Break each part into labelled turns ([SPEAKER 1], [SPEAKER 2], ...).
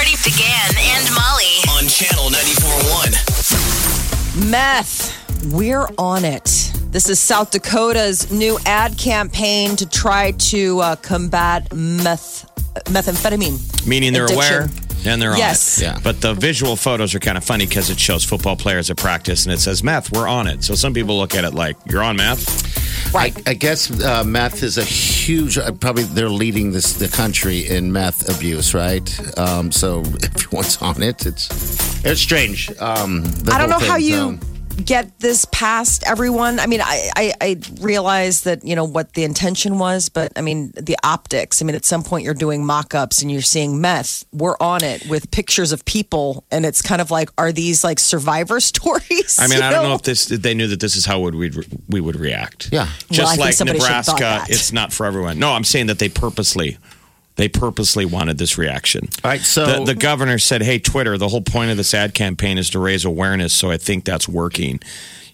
[SPEAKER 1] Party began and Molly.
[SPEAKER 2] on channel 94.1.
[SPEAKER 3] Meth. We're on it. This is South Dakota's new ad campaign to try to uh, combat meth, methamphetamine.
[SPEAKER 4] Meaning they're
[SPEAKER 3] Addiction.
[SPEAKER 4] aware and they're
[SPEAKER 3] Yes.
[SPEAKER 4] on it.
[SPEAKER 3] Yeah.
[SPEAKER 4] But the visual photos are kind of funny because it shows football players at practice and it says meth, we're on it. So some people look at it like, you're on meth?
[SPEAKER 5] I, I guess uh, meth is a huge. Uh, probably they're leading this the country in meth abuse, right? Um, so everyone's on it. It's it's strange. Um,
[SPEAKER 3] I don't know
[SPEAKER 5] whole
[SPEAKER 3] how you
[SPEAKER 5] um,
[SPEAKER 3] get this past everyone. I mean, I, I, I realize that, you know, what the intention was, but I mean, the optics. I mean, at some point you're doing mock ups and you're seeing meth. We're on it with pictures of people. And it's kind of like, are these like survivor stories?
[SPEAKER 4] I mean,
[SPEAKER 3] You
[SPEAKER 4] I don't know if this they knew that this is how would we we would react.
[SPEAKER 5] Yeah.
[SPEAKER 4] Just
[SPEAKER 3] think
[SPEAKER 4] like
[SPEAKER 3] somebody should have thought
[SPEAKER 4] Nebraska, it's not for everyone. No, I'm saying that they purposely they purposely wanted this reaction.
[SPEAKER 5] All right, so
[SPEAKER 4] the, the governor said, "Hey, Twitter, the whole point of this ad campaign is to raise awareness, so I think that's working."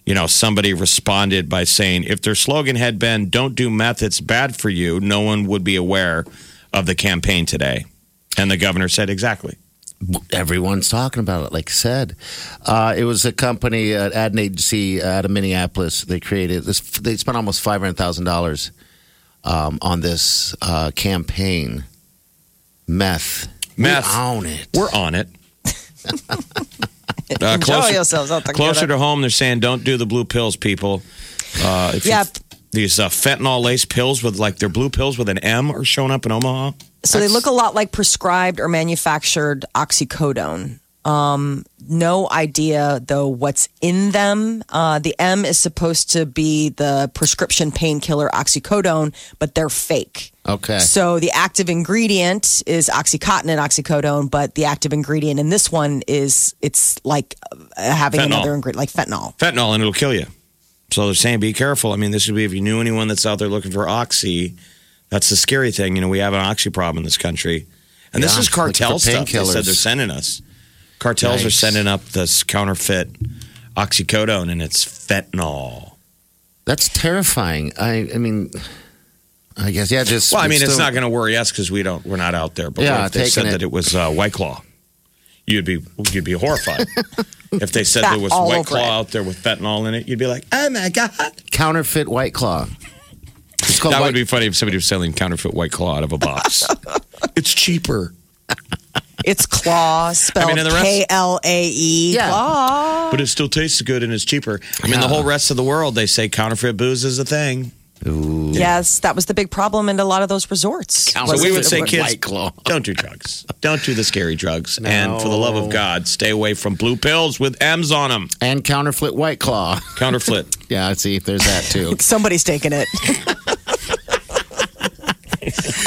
[SPEAKER 4] You know, somebody responded by saying, "If their slogan had been "Don't do meth, it's bad for you," no one would be aware of the campaign today." And the governor said, "Exactly."
[SPEAKER 5] everyone's talking about it. Like I said, uh, it was a company, an ad agency out of Minneapolis. They created this. They spent almost five hundred thousand dollars um, on this uh, campaign. Meth,
[SPEAKER 4] Meth.
[SPEAKER 5] we own it.
[SPEAKER 4] We're on it. Uh,
[SPEAKER 3] Enjoy yourselves out there.
[SPEAKER 4] closer to home, they're saying don't do the blue pills, people. Uh, if
[SPEAKER 3] Yeah.
[SPEAKER 4] these uh, fentanyl laced pills with like they're blue pills with an M are showing up in Omaha.
[SPEAKER 3] So they look a lot like prescribed or manufactured oxycodone. Um, no idea though what's in them. Uh, the M is supposed to be the prescription painkiller oxycodone, but they're fake.
[SPEAKER 5] Okay.
[SPEAKER 3] So the active ingredient is oxycontin and oxycodone, but the active ingredient in this one is it's like uh, having
[SPEAKER 4] Fentanyl.
[SPEAKER 3] another ingredient like fentanyl.
[SPEAKER 4] Fentanyl and it'll kill you. So they're saying be careful. I mean, this would be if you knew anyone that's out there looking for oxy. That's the scary thing. You know, we have an oxy problem in this country, and this is cartel
[SPEAKER 5] looking
[SPEAKER 4] stuff. They said they're sending us. Cartels are sending up this counterfeit oxycodone, and it's fentanyl.
[SPEAKER 5] That's terrifying. I, I mean, I guess yeah. Just
[SPEAKER 4] Well, I mean, it's
[SPEAKER 5] still-
[SPEAKER 4] not going to worry us because we don't. We're not out there. But
[SPEAKER 5] Yeah,
[SPEAKER 4] if they said
[SPEAKER 5] it.
[SPEAKER 4] that it was uh, White Claw, you'd be you'd be horrified. if they said there was White Claw
[SPEAKER 3] it.
[SPEAKER 4] out there with fentanyl in it, you'd be like, oh my god.
[SPEAKER 5] counterfeit White Claw.
[SPEAKER 4] That
[SPEAKER 5] White-
[SPEAKER 4] would be funny if somebody was selling counterfeit White Claw out of a box. it's cheaper,
[SPEAKER 3] It's claw spelled
[SPEAKER 4] and the rest-
[SPEAKER 3] K L A E.
[SPEAKER 5] Yeah.
[SPEAKER 3] Claw.
[SPEAKER 4] but it still tastes good and it's cheaper. I mean, the whole rest of the world they say counterfeit booze is a thing.
[SPEAKER 3] Yes, that was the big problem in a lot of those resorts.
[SPEAKER 4] So we would say, kids, don't do drugs. Don't do the scary drugs. And for the love of God, stay away from blue pills with M's on them.
[SPEAKER 5] and counterfeit White Claw.
[SPEAKER 4] Counterfeit.
[SPEAKER 5] Yeah, I see, there's that too.
[SPEAKER 3] Somebody's taking it.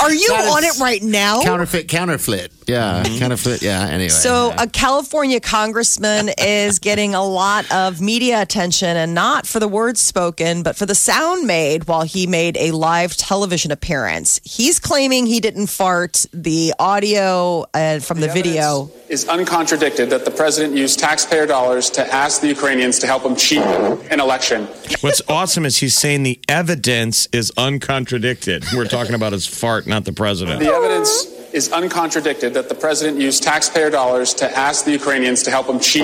[SPEAKER 3] Are you
[SPEAKER 5] That is-
[SPEAKER 3] on it right now?
[SPEAKER 5] counterfeit, counterfeit. Yeah, counterfeit. Yeah. Anyway.
[SPEAKER 3] So, a California congressman is getting a lot of media attention, and not for the words spoken, but for the sound made while he made a live television appearance. He's claiming he didn't fart. The audio uh, from the, video.
[SPEAKER 6] is uncontradicted that the president used taxpayer dollars to ask the Ukrainians to help him cheat an election.
[SPEAKER 4] What's awesome is he's saying the evidence is uncontradicted. We're talking about his fart, not the president.
[SPEAKER 6] The evidence is uncontradicted that the president used taxpayer dollars to ask the Ukrainians to help him cheat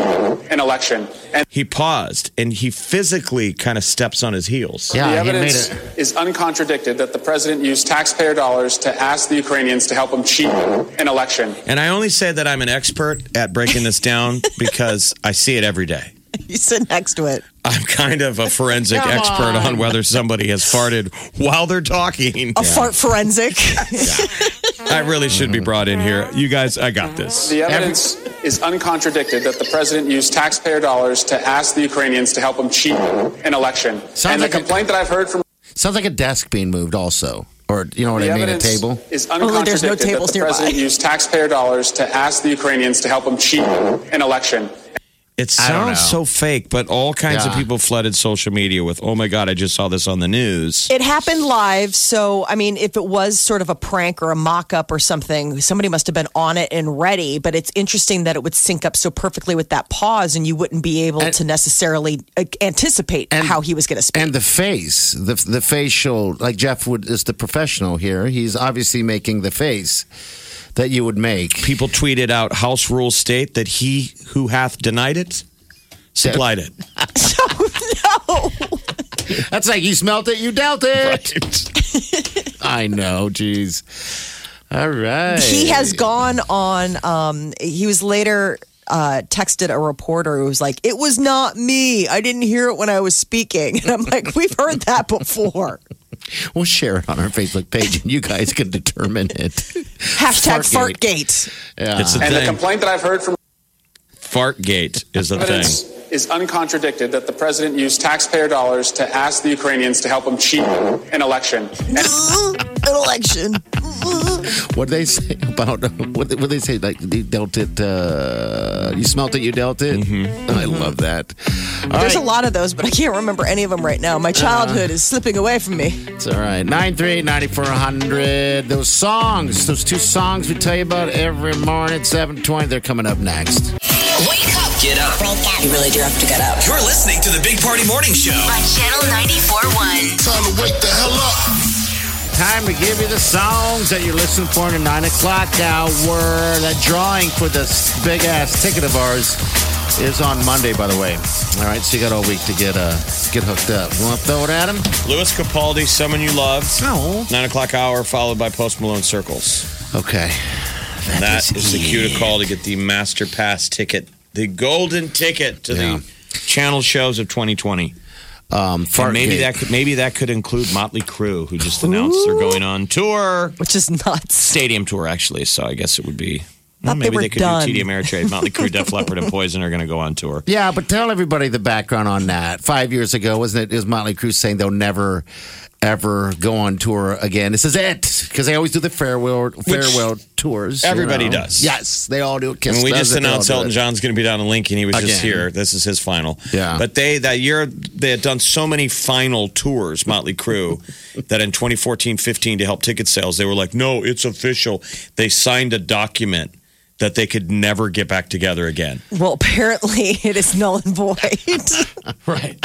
[SPEAKER 6] an election. And
[SPEAKER 4] He paused and he physically kind of steps on his heels.
[SPEAKER 5] yeah,
[SPEAKER 6] the
[SPEAKER 5] he made
[SPEAKER 6] evidence
[SPEAKER 5] it.
[SPEAKER 6] is uncontradicted that the president used taxpayer dollars to ask the Ukrainians to help him cheat an election.
[SPEAKER 4] And I only say that I'm an expert at breaking this down because I see it every day.
[SPEAKER 3] You sit next to it.
[SPEAKER 4] I'm kind of a forensic expert on. whether somebody has farted while they're talking.
[SPEAKER 3] A fart forensic.
[SPEAKER 4] I really should be mm-hmm. brought in here. You guys, I got this.
[SPEAKER 6] The evidence is uncontradicted that the president used taxpayer dollars to ask the Ukrainians to help him cheat an election.
[SPEAKER 5] Sounds
[SPEAKER 6] and
[SPEAKER 5] like
[SPEAKER 6] the
[SPEAKER 5] a-
[SPEAKER 6] complaint that I've heard from
[SPEAKER 5] Sounds like a desk being moved. Also, or you know what
[SPEAKER 6] The
[SPEAKER 5] I mean, a table.
[SPEAKER 6] is
[SPEAKER 3] Only there's no
[SPEAKER 6] uncontradicted that
[SPEAKER 3] tables
[SPEAKER 6] the
[SPEAKER 3] nearby.
[SPEAKER 6] president used taxpayer dollars to ask the Ukrainians to help him cheat an election.
[SPEAKER 4] It sounds so fake, but all kinds of people flooded social media with, "Oh my god, I just saw this on the news."
[SPEAKER 3] It happened live, so I mean, if it was sort of a prank or a mock-up or something, somebody must have been on it and ready. But it's interesting that it would sync up so perfectly with that pause, and you wouldn't be able
[SPEAKER 5] And-
[SPEAKER 3] to necessarily uh, anticipate
[SPEAKER 5] And-
[SPEAKER 3] how he was going to speak.
[SPEAKER 5] And the face, the the facial, like Jeff would is the professional here. He's obviously making the face that you would make.
[SPEAKER 4] People tweeted out, "House rules state that he who hath denied it supplied it."
[SPEAKER 3] so no,
[SPEAKER 5] That's like you smelt it, you dealt it. I know, jeez. All right.
[SPEAKER 3] he has gone on. Um, he was later. Uh, texted a reporter who was like, "It was not me. I didn't hear it when I was speaking." And I'm like, "We've heard that before."
[SPEAKER 5] We'll share it on our Facebook page, and you guys can determine it.
[SPEAKER 3] Hashtag
[SPEAKER 5] Fartgate.
[SPEAKER 3] Fartgate.
[SPEAKER 5] Yeah.
[SPEAKER 4] It's a
[SPEAKER 6] And the complaint that I've heard from
[SPEAKER 4] Fartgate is the
[SPEAKER 6] evidence
[SPEAKER 4] thing.
[SPEAKER 6] is uncontradicted that the president used taxpayer dollars to ask the Ukrainians to help him cheat an election.
[SPEAKER 3] An election.
[SPEAKER 5] what do they say about what what they say like you dealt it uh you smelt it you dealt it
[SPEAKER 4] Mm-hmm.
[SPEAKER 5] i love that All
[SPEAKER 3] There's
[SPEAKER 5] right.
[SPEAKER 3] a lot of those, but I can't remember any of them right now. My childhood is slipping away from me.
[SPEAKER 5] it's all right 938-9400 those songs those two songs we tell you about every morning at 720 they're coming up next
[SPEAKER 1] Wake up
[SPEAKER 2] Get up.
[SPEAKER 1] You really do have to get up.
[SPEAKER 2] You're listening to the Big Party Morning Show.
[SPEAKER 1] On Channel 94.1.
[SPEAKER 7] Time to wake the hell up.
[SPEAKER 5] Time to give you the songs that you're listening for in the 9 o'clock hour. That drawing for this big ass ticket of ours is on monday by the way. All right so you got all week to get uh get hooked up. You want to throw it at him?
[SPEAKER 4] Lewis Capaldi, "Someone You Loved,"
[SPEAKER 5] no.
[SPEAKER 4] Nine o'clock hour, followed by Post Malone "Circles."
[SPEAKER 5] okay.
[SPEAKER 4] That is the cue to call to get the Master Pass ticket, the golden ticket to
[SPEAKER 5] Yeah.
[SPEAKER 4] the channel shows of 2020.
[SPEAKER 5] Um
[SPEAKER 4] And maybe
[SPEAKER 5] Fartgate.
[SPEAKER 4] that could maybe that could include Motley Crue, who just announced they're going on tour,
[SPEAKER 3] which is nuts.
[SPEAKER 4] stadium tour actually. So I guess it would be. Well,
[SPEAKER 3] Thought they
[SPEAKER 4] maybe
[SPEAKER 3] were
[SPEAKER 4] they could
[SPEAKER 3] done.
[SPEAKER 4] do TD Ameritrade. Motley Crue, Def Leppard, and Poison are going to go on tour.
[SPEAKER 5] Yeah, but tell everybody the background on that. Five years ago, wasn't it? Is Motley Crue saying they'll never, ever go on tour again? This is it because they always do the farewell farewell tours. you
[SPEAKER 4] everybody
[SPEAKER 5] know.
[SPEAKER 4] does.
[SPEAKER 5] Yes, they all do. it. Kiss
[SPEAKER 4] And we just
[SPEAKER 5] it, they all
[SPEAKER 4] announced Elton. John's going to be down in Lincoln. He was just here. This is his final.
[SPEAKER 5] Yeah.
[SPEAKER 4] But they that year they had done so many final tours, Motley Crue, that in 2014, 15 to help ticket sales, they were like, "No, it's official." They signed a document that they could never get back together again.
[SPEAKER 3] Well, apparently it is null and void.
[SPEAKER 4] Right.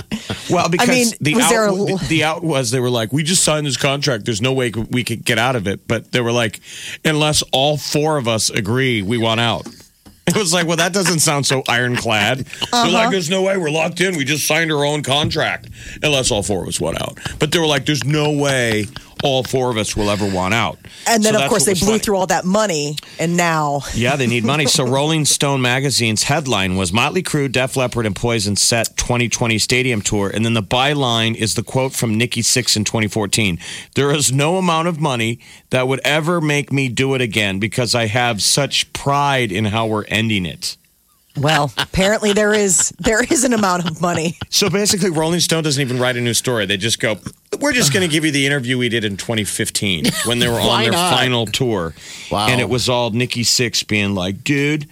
[SPEAKER 4] Well, because I
[SPEAKER 3] mean,
[SPEAKER 4] the
[SPEAKER 3] was
[SPEAKER 4] out,
[SPEAKER 3] there a-
[SPEAKER 4] the, the out was they were like, we just signed this contract. There's no way we could get out of it. But they were like, unless all four of us agree, we want out. It was like, well, that doesn't sound so ironclad. They're like, uh-huh. there's no way we're locked in. We just signed our own contract, unless all four of us want out. But they were like, there's no way all four of us will ever want out.
[SPEAKER 3] And then,
[SPEAKER 4] So
[SPEAKER 3] of course, they blew
[SPEAKER 4] funny.
[SPEAKER 3] through all that money, and now
[SPEAKER 4] Yeah, they need money. So Rolling Stone magazine's headline was Motley Crue, Def Leppard, and Poison set 2020 stadium tour. And then the byline is the quote from Nikki Sixx in 2014. There is no amount of money that would ever make me do it again because I have such pride in how we're ending it.
[SPEAKER 3] Well, apparently there is there is an amount of money.
[SPEAKER 4] So basically, Rolling Stone doesn't even write a new story. They just go, "We're just going to give you the interview we did in 2015 when they were on their
[SPEAKER 5] not?
[SPEAKER 4] final tour."
[SPEAKER 5] Wow.
[SPEAKER 4] And it was all Nikki Sixx being like, "Dude,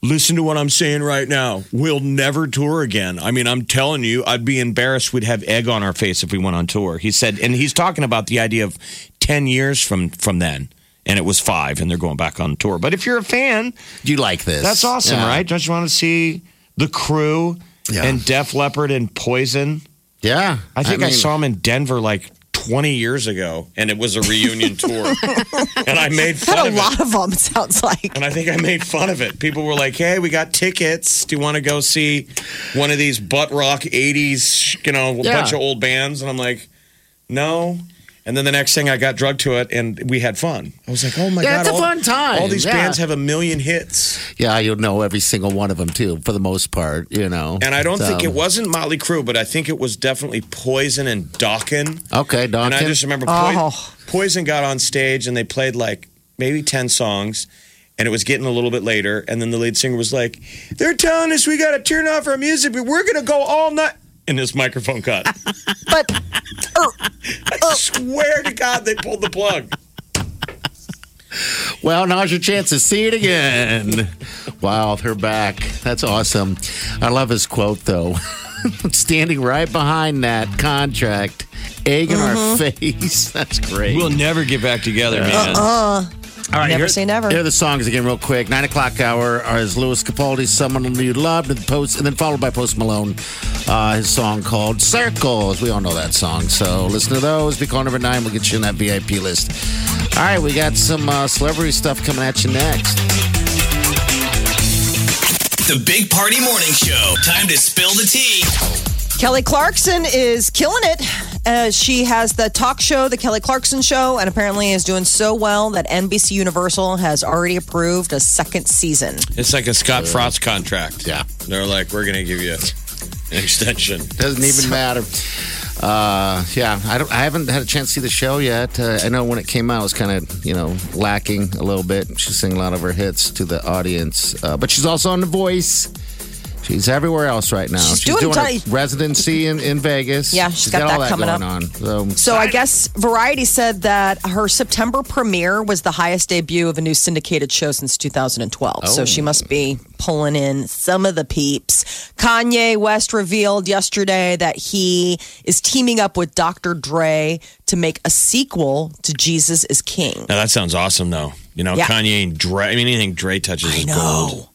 [SPEAKER 4] listen to what I'm saying right now. We'll never tour again. I mean, I'm telling you, I'd be embarrassed. We'd have egg on our face if we went on tour." He said, and he's talking about the idea of 10 years from from then. And it was five, and they're going back on tour. But if you're a fan, do
[SPEAKER 5] You like this?
[SPEAKER 4] that's awesome,
[SPEAKER 5] Yeah.
[SPEAKER 4] right? Don't you want to see the crew
[SPEAKER 5] Yeah.
[SPEAKER 4] and Def Leppard and Poison?
[SPEAKER 5] Yeah,
[SPEAKER 4] I think I,
[SPEAKER 5] mean,
[SPEAKER 4] saw them in Denver like 20 years ago, and it was a reunion tour. And I made
[SPEAKER 3] Had
[SPEAKER 4] fun
[SPEAKER 3] a
[SPEAKER 4] of
[SPEAKER 3] lot
[SPEAKER 4] it.
[SPEAKER 3] of them. It sounds like.
[SPEAKER 4] And I think I made fun of it. People were like, hey, we got tickets. Do you want to go see one of these butt rock 80s, you know, a
[SPEAKER 5] Yeah.
[SPEAKER 4] bunch of old bands? And I'm like, no. And then the next thing I got drugged to it, and we had fun. I was like, oh my
[SPEAKER 5] Yeah,
[SPEAKER 4] God.
[SPEAKER 5] it's a
[SPEAKER 4] all-
[SPEAKER 5] fun time.
[SPEAKER 4] All these
[SPEAKER 5] Yeah.
[SPEAKER 4] bands have a million hits.
[SPEAKER 5] Yeah, you'll know every single one of them too, for the most part. You know,
[SPEAKER 4] And I don't think it um, wasn't Motley Crue, but I think it was definitely Poison and Dokken.
[SPEAKER 5] Okay,
[SPEAKER 4] And I just remember Poi-
[SPEAKER 3] Oh.
[SPEAKER 4] Poison got on stage and they played like maybe 10 songs. And it was getting a little bit later. And then the lead singer was like, They're telling us we got to turn off our music, but we're going to go all night. And his microphone cut.
[SPEAKER 3] But uh,
[SPEAKER 4] I uh. swear to God, they pulled the plug.
[SPEAKER 5] Well, now's your chance to see it again. Wow, they're back. That's awesome. I love his quote, though. Standing right behind that contract, egg in our mm-hmm. face. That's great.
[SPEAKER 4] We'll never get back together, uh-uh. man. Uh-uh.
[SPEAKER 5] All right,
[SPEAKER 3] Never
[SPEAKER 5] here-
[SPEAKER 3] say never.
[SPEAKER 5] Here are the songs again, real quick. Nine o'clock hour is Lewis Capaldi's "Someone You Loved," and post, and then followed by Post Malone, uh, his song called "Circles." We all know that song, so listen to those. Be call number nine. We'll get you in that VIP list. All right, we got some uh, celebrity stuff coming at you next.
[SPEAKER 2] The Big Party Morning Show. Time to spill the tea.
[SPEAKER 3] Kelly Clarkson is killing it. Uh, she has the talk show, The Kelly Clarkson Show, and apparently is doing so well that NBC Universal has already approved a second season.
[SPEAKER 4] It's like a Scott Frost contract.
[SPEAKER 5] Yeah.
[SPEAKER 4] They're like, we're going to give you an extension.
[SPEAKER 5] Doesn't even matter. Uh, yeah, I don't. I haven't had a chance to see the show yet. Uh, I know when it came out, it was kind of you know lacking a little bit. She's singing a lot of her hits to the audience, uh, but she's also on The Voice. She's everywhere else right now.
[SPEAKER 3] She's doing
[SPEAKER 5] doing a residency in, in Vegas.
[SPEAKER 3] Yeah, she's got
[SPEAKER 5] all
[SPEAKER 3] that
[SPEAKER 5] that
[SPEAKER 3] coming
[SPEAKER 5] going
[SPEAKER 3] up.
[SPEAKER 5] on. So,
[SPEAKER 3] So I guess Variety said that her September premiere was the highest debut of a new syndicated show since 2012. So
[SPEAKER 5] Oh.
[SPEAKER 3] she must be oh. pulling in some of the peeps. Kanye West revealed yesterday that he is teaming up with Dr. Dre to make a sequel to Jesus is King.
[SPEAKER 4] Now, that sounds awesome, though. You know,
[SPEAKER 3] Yeah.
[SPEAKER 4] Kanye and Dre. I mean, anything Dre touches is gold.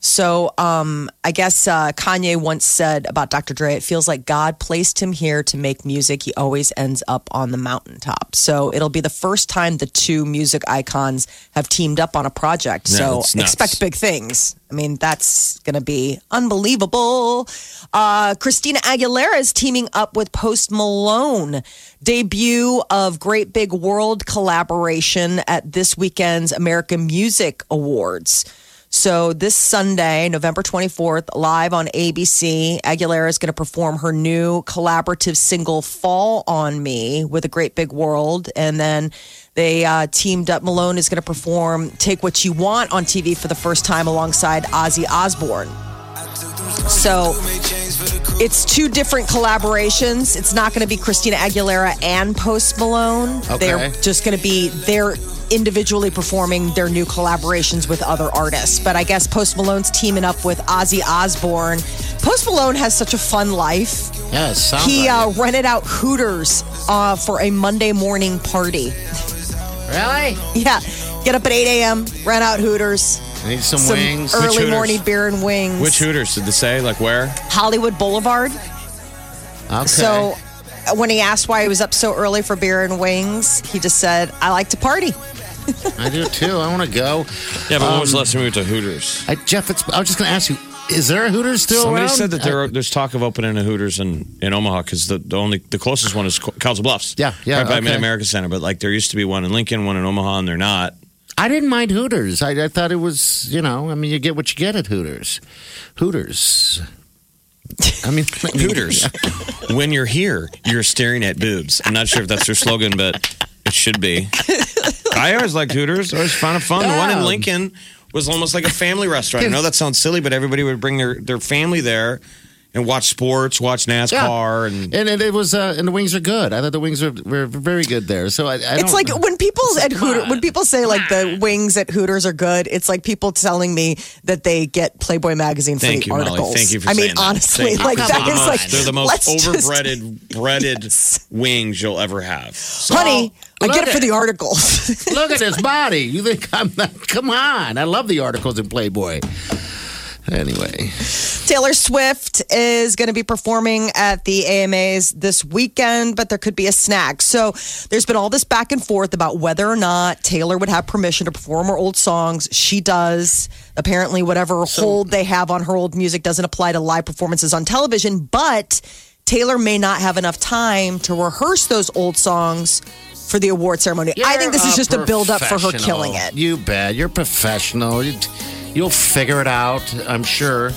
[SPEAKER 3] So um, I guess uh, Kanye once said about Dr. Dre, it feels like God placed him here to make music. He always ends up on the mountaintop. So it'll be the first time the two music icons have teamed up on a project.
[SPEAKER 4] Yeah,
[SPEAKER 3] so expect big things. I mean, that's going to be unbelievable. Uh, Christina Aguilera is teaming up with Post Malone. Debut of Great Big World collaboration at this weekend's American Music Awards. So this Sunday, November 24th, live on ABC, Aguilera is going to perform her new collaborative single "Fall on Me" with a great big world, and then they uh, teamed up. Malone is going to perform "Take What You Want" on TV for the first time alongside Ozzy Osbourne. So it's two different collaborations. It's not going to be Christina Aguilera and Post Malone.
[SPEAKER 5] Okay.
[SPEAKER 3] They're just going to be they're individually performing their new collaborations with other artists. But I guess Post Malone's teaming up with Ozzy Osbourne. Post Malone has such a fun life.
[SPEAKER 5] yeah,
[SPEAKER 3] He
[SPEAKER 5] like
[SPEAKER 3] uh, rented out Hooters uh, for a Monday morning party.
[SPEAKER 5] really.
[SPEAKER 3] Yeah, get up at 8 a.m., rent out Hooters.
[SPEAKER 5] I need some,
[SPEAKER 3] Some
[SPEAKER 5] wings.
[SPEAKER 3] early morning beer and wings.
[SPEAKER 4] Which Hooters did they say? Like where?
[SPEAKER 3] Hollywood Boulevard.
[SPEAKER 5] okay.
[SPEAKER 3] So when he asked why he was up so early for beer and wings, he just said, I like to party.
[SPEAKER 5] I do too. I want to go.
[SPEAKER 4] Yeah, but when was the
[SPEAKER 5] Um,
[SPEAKER 4] last time we went to Hooters?
[SPEAKER 5] I, Jeff, it's, I was just going to ask you: Is there a Hooters still
[SPEAKER 4] Somebody
[SPEAKER 5] around?
[SPEAKER 4] said that there
[SPEAKER 5] I-
[SPEAKER 4] are, there's talk of opening a Hooters in, in Omaha because the, the only the closest one is Council Bluffs.
[SPEAKER 5] Yeah, yeah,
[SPEAKER 4] right by
[SPEAKER 5] okay.
[SPEAKER 4] Mid America Center. But like there used to be one in Lincoln, one in Omaha, and they're not.
[SPEAKER 5] I didn't mind Hooters. I, I thought it was, you know, I mean, you get what you get at Hooters. Hooters. I mean,
[SPEAKER 4] Hooters. when you're here, you're staring at boobs. I'm not sure if that's their slogan, but it should be. I always liked Hooters. I always found it fun. The one in Lincoln was almost like a family restaurant. I know that sounds silly, but everybody would bring their, their family there and watch sports, watch NASCAR, and
[SPEAKER 5] and it, it was, uh, and the wings are good. I thought the wings were, were very good there. So I, I
[SPEAKER 3] It's
[SPEAKER 5] don't-
[SPEAKER 3] like when people at
[SPEAKER 5] come
[SPEAKER 3] Hooter,
[SPEAKER 5] on.
[SPEAKER 3] when people say like the wings at Hooters are good, it's like people telling me that they get Playboy magazine for
[SPEAKER 4] Thank
[SPEAKER 3] the
[SPEAKER 4] you,
[SPEAKER 3] articles.
[SPEAKER 4] Molly. Thank you for
[SPEAKER 3] I mean,
[SPEAKER 4] that.
[SPEAKER 3] honestly,
[SPEAKER 4] Thank
[SPEAKER 3] like
[SPEAKER 4] They're
[SPEAKER 3] that
[SPEAKER 4] the
[SPEAKER 3] is
[SPEAKER 4] most-
[SPEAKER 3] like
[SPEAKER 4] they're the most
[SPEAKER 3] let's just-
[SPEAKER 4] overbreaded breaded wings you'll ever have. So,
[SPEAKER 3] honey, I
[SPEAKER 5] look
[SPEAKER 3] get it for the articles.
[SPEAKER 5] Look at his body. You think I'm not? Come on. I love the articles in Playboy. Anyway,
[SPEAKER 3] Taylor Swift is going to be performing at the AMAs this weekend, but there could be a snag. So there's been all this back and forth about whether or not Taylor would have permission to perform her old songs. She does. Apparently, whatever hold they have on her old music doesn't apply to live performances on television, but Taylor may not have enough time to rehearse those old songs for the award ceremony. I think this is just a build up for her killing it.
[SPEAKER 5] You bet. You're professional. You- You'll figure it out. I'm sure.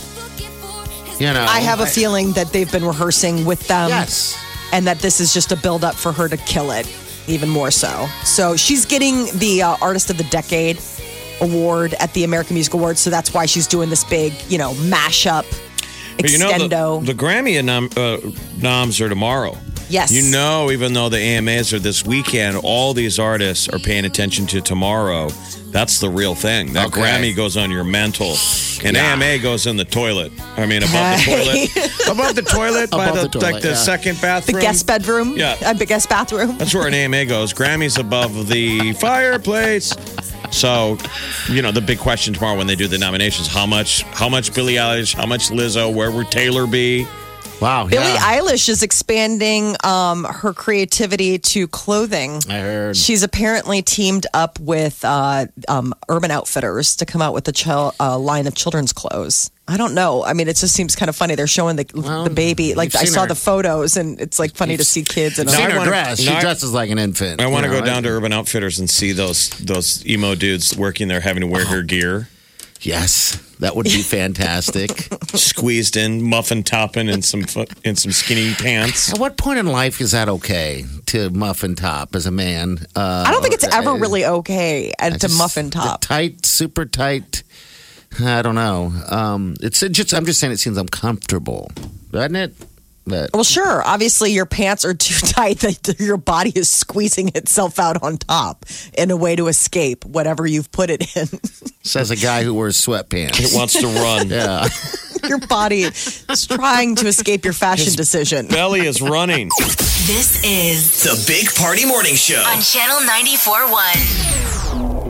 [SPEAKER 5] You know.
[SPEAKER 3] I have a feeling that they've been rehearsing with them.
[SPEAKER 5] Yes.
[SPEAKER 3] and that this is just a build up for her to kill it even more so. So she's getting the uh, Artist of the Decade award at the American Music Awards, so that's why she's doing this big, you know, mashup
[SPEAKER 4] But you know, the,
[SPEAKER 3] Extendo.
[SPEAKER 4] the Grammy nom, uh, noms are tomorrow.
[SPEAKER 3] Yes.
[SPEAKER 4] You know, even though the AMAs are this weekend, all these artists are paying attention to tomorrow. That's the real thing. That
[SPEAKER 5] Okay.
[SPEAKER 4] Grammy goes on your mental, and
[SPEAKER 5] Yeah.
[SPEAKER 4] AMA goes in the toilet. I mean, above the toilet, above the toilet, by
[SPEAKER 5] Above
[SPEAKER 4] the,
[SPEAKER 5] the toilet,
[SPEAKER 4] like the
[SPEAKER 5] yeah.
[SPEAKER 4] second
[SPEAKER 3] the
[SPEAKER 4] bathroom,
[SPEAKER 3] guest bedroom.
[SPEAKER 4] Yeah.
[SPEAKER 3] Uh, the guest bathroom.
[SPEAKER 4] That's where an AMA goes. Grammy's above the fireplace. So, you know, the big question tomorrow when they do the nominations: how much, how much Billie Eilish, how much Lizzo, where would Taylor be?
[SPEAKER 5] Wow.
[SPEAKER 3] Billie
[SPEAKER 5] yeah.
[SPEAKER 3] Eilish is expanding um, her creativity to clothing.
[SPEAKER 5] I heard.
[SPEAKER 3] She's apparently teamed up with uh, um, Urban Outfitters to come out with a chil- uh, line of children's clothes. I don't know. I mean, it just seems kind of funny. They're showing the
[SPEAKER 5] Well,
[SPEAKER 3] the baby. Like I saw
[SPEAKER 5] her.
[SPEAKER 3] the photos, and it's like funny to see kids. And
[SPEAKER 5] I've seen her
[SPEAKER 4] wanna-
[SPEAKER 5] dress. She dresses like an infant.
[SPEAKER 4] I want to
[SPEAKER 5] you
[SPEAKER 4] go
[SPEAKER 5] know?
[SPEAKER 4] down to Urban Outfitters and see those those emo dudes working there having to wear her gear,
[SPEAKER 5] Yes, that would be fantastic.
[SPEAKER 4] squeezed in, muffin topping, and some fu- and some skinny pants.
[SPEAKER 5] At what point in life is that okay to muffin top as a man? Uh,
[SPEAKER 3] I don't think it's ever
[SPEAKER 5] uh,
[SPEAKER 3] really okay and to
[SPEAKER 5] just-
[SPEAKER 3] muffin top.
[SPEAKER 5] tight, super tight. I don't know. Um, it's it just. I'm just saying it seems uncomfortable, doesn't it? But
[SPEAKER 3] Well, sure. Obviously, your pants are too tight that your body is squeezing itself out on top in a way to escape whatever you've put it in.
[SPEAKER 5] says a guy who wears sweatpants.
[SPEAKER 4] It wants to run.
[SPEAKER 5] yeah.
[SPEAKER 3] your body is trying to escape your fashion decision.
[SPEAKER 4] Belly is running.
[SPEAKER 1] This is
[SPEAKER 2] The Big Party Morning Show.
[SPEAKER 1] on Channel 94.1.